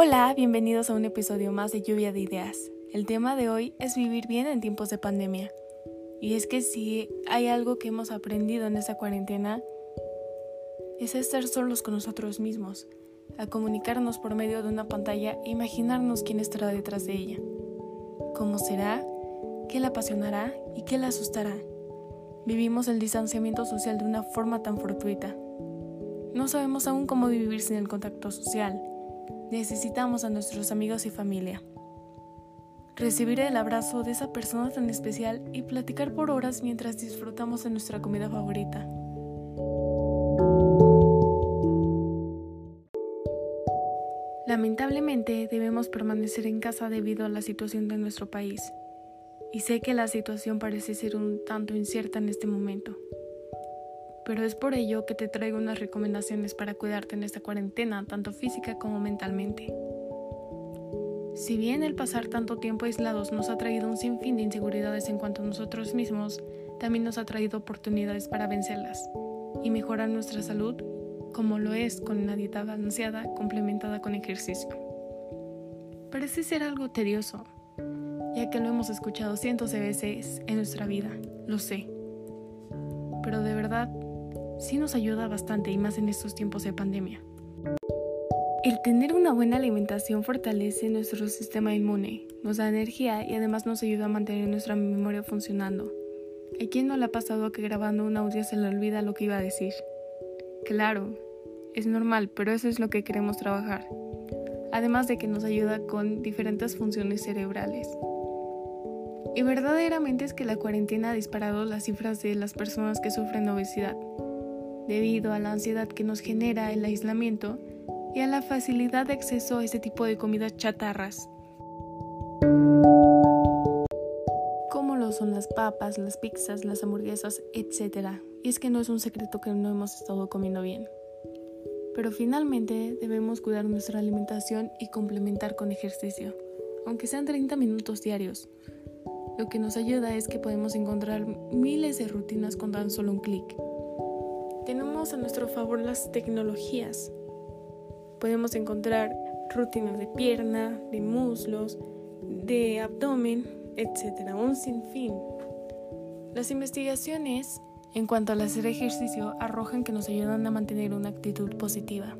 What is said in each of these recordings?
Hola, bienvenidos a un episodio más de Lluvia de Ideas. El tema de hoy es vivir bien en tiempos de pandemia. Y es que si hay algo que hemos aprendido en esta cuarentena, es estar solos con nosotros mismos, a comunicarnos por medio de una pantalla e imaginarnos quién estará detrás de ella. ¿Cómo será? ¿Qué la apasionará y qué la asustará? Vivimos el distanciamiento social de una forma tan fortuita. No sabemos aún cómo vivir sin el contacto social necesitamos a nuestros amigos y familia. Recibir el abrazo de esa persona tan especial y platicar por horas mientras disfrutamos de nuestra comida favorita. Lamentablemente debemos permanecer en casa debido a la situación de nuestro país. Y sé que la situación parece ser un tanto incierta en este momento pero es por ello que te traigo unas recomendaciones para cuidarte en esta cuarentena, tanto física como mentalmente. Si bien el pasar tanto tiempo aislados nos ha traído un sinfín de inseguridades en cuanto a nosotros mismos, también nos ha traído oportunidades para vencerlas y mejorar nuestra salud, como lo es con una dieta balanceada complementada con ejercicio. Parece ser algo tedioso, ya que lo hemos escuchado cientos de veces en nuestra vida, lo sé. Pero de verdad, sí nos ayuda bastante y más en estos tiempos de pandemia. El tener una buena alimentación fortalece nuestro sistema inmune, nos da energía y además nos ayuda a mantener nuestra memoria funcionando. ¿A quién no le ha pasado que grabando un audio se le olvida lo que iba a decir? Claro, es normal, pero eso es lo que queremos trabajar. Además de que nos ayuda con diferentes funciones cerebrales. Y verdaderamente es que la cuarentena ha disparado las cifras de las personas que sufren obesidad debido a la ansiedad que nos genera el aislamiento y a la facilidad de acceso a este tipo de comidas chatarras. Como lo son las papas, las pizzas, las hamburguesas, etc. Y es que no es un secreto que no hemos estado comiendo bien. Pero finalmente debemos cuidar nuestra alimentación y complementar con ejercicio, aunque sean 30 minutos diarios. Lo que nos ayuda es que podemos encontrar miles de rutinas con tan solo un clic a nuestro favor las tecnologías. Podemos encontrar rutinas de pierna, de muslos, de abdomen, etc. Un sinfín. Las investigaciones en cuanto al hacer ejercicio arrojan que nos ayudan a mantener una actitud positiva.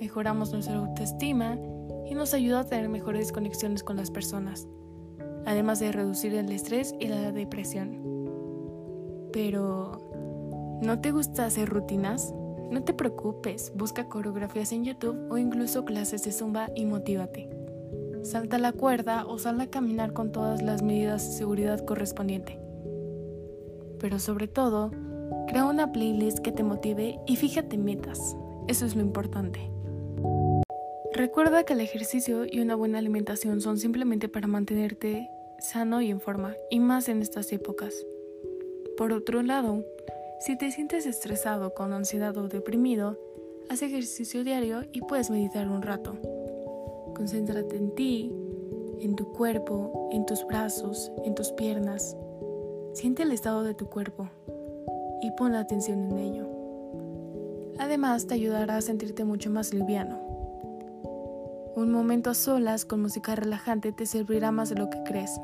Mejoramos nuestra autoestima y nos ayuda a tener mejores conexiones con las personas, además de reducir el estrés y la depresión. Pero, ¿No te gusta hacer rutinas? No te preocupes, busca coreografías en YouTube o incluso clases de zumba y motívate. Salta la cuerda o sal a caminar con todas las medidas de seguridad correspondiente. Pero sobre todo, crea una playlist que te motive y fíjate metas. Eso es lo importante. Recuerda que el ejercicio y una buena alimentación son simplemente para mantenerte sano y en forma, y más en estas épocas. Por otro lado, si te sientes estresado, con ansiedad o deprimido, haz ejercicio diario y puedes meditar un rato. Concéntrate en ti, en tu cuerpo, en tus brazos, en tus piernas. Siente el estado de tu cuerpo y pon la atención en ello. Además, te ayudará a sentirte mucho más liviano. Un momento a solas con música relajante te servirá más de lo que crees.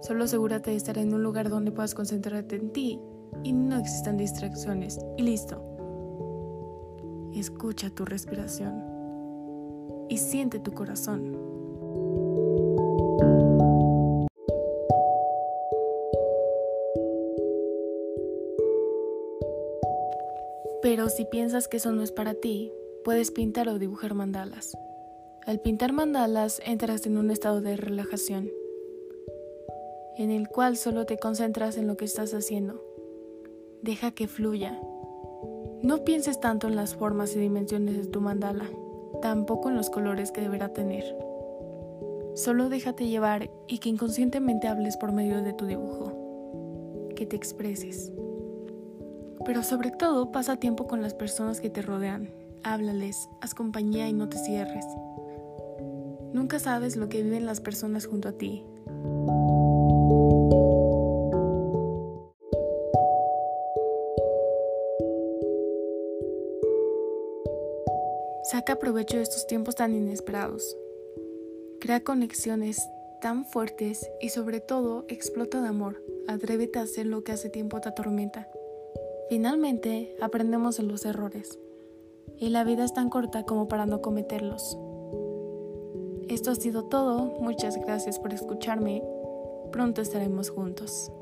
Solo asegúrate de estar en un lugar donde puedas concentrarte en ti y no existan distracciones. Y listo. Escucha tu respiración y siente tu corazón. Pero si piensas que eso no es para ti, puedes pintar o dibujar mandalas. Al pintar mandalas entras en un estado de relajación, en el cual solo te concentras en lo que estás haciendo Deja que fluya. No pienses tanto en las formas y dimensiones de tu mandala, tampoco en los colores que deberá tener. Solo déjate llevar y que inconscientemente hables por medio de tu dibujo, que te expreses. Pero sobre todo pasa tiempo con las personas que te rodean, háblales, haz compañía y no te cierres. Nunca sabes lo que viven las personas junto a ti, Saca provecho de estos tiempos tan inesperados. Crea conexiones tan fuertes y sobre todo explota de amor. Atrévete a hacer lo que hace tiempo te atormenta. Finalmente, aprendemos de los errores. Y la vida es tan corta como para no cometerlos. Esto ha sido todo. Muchas gracias por escucharme. Pronto estaremos juntos.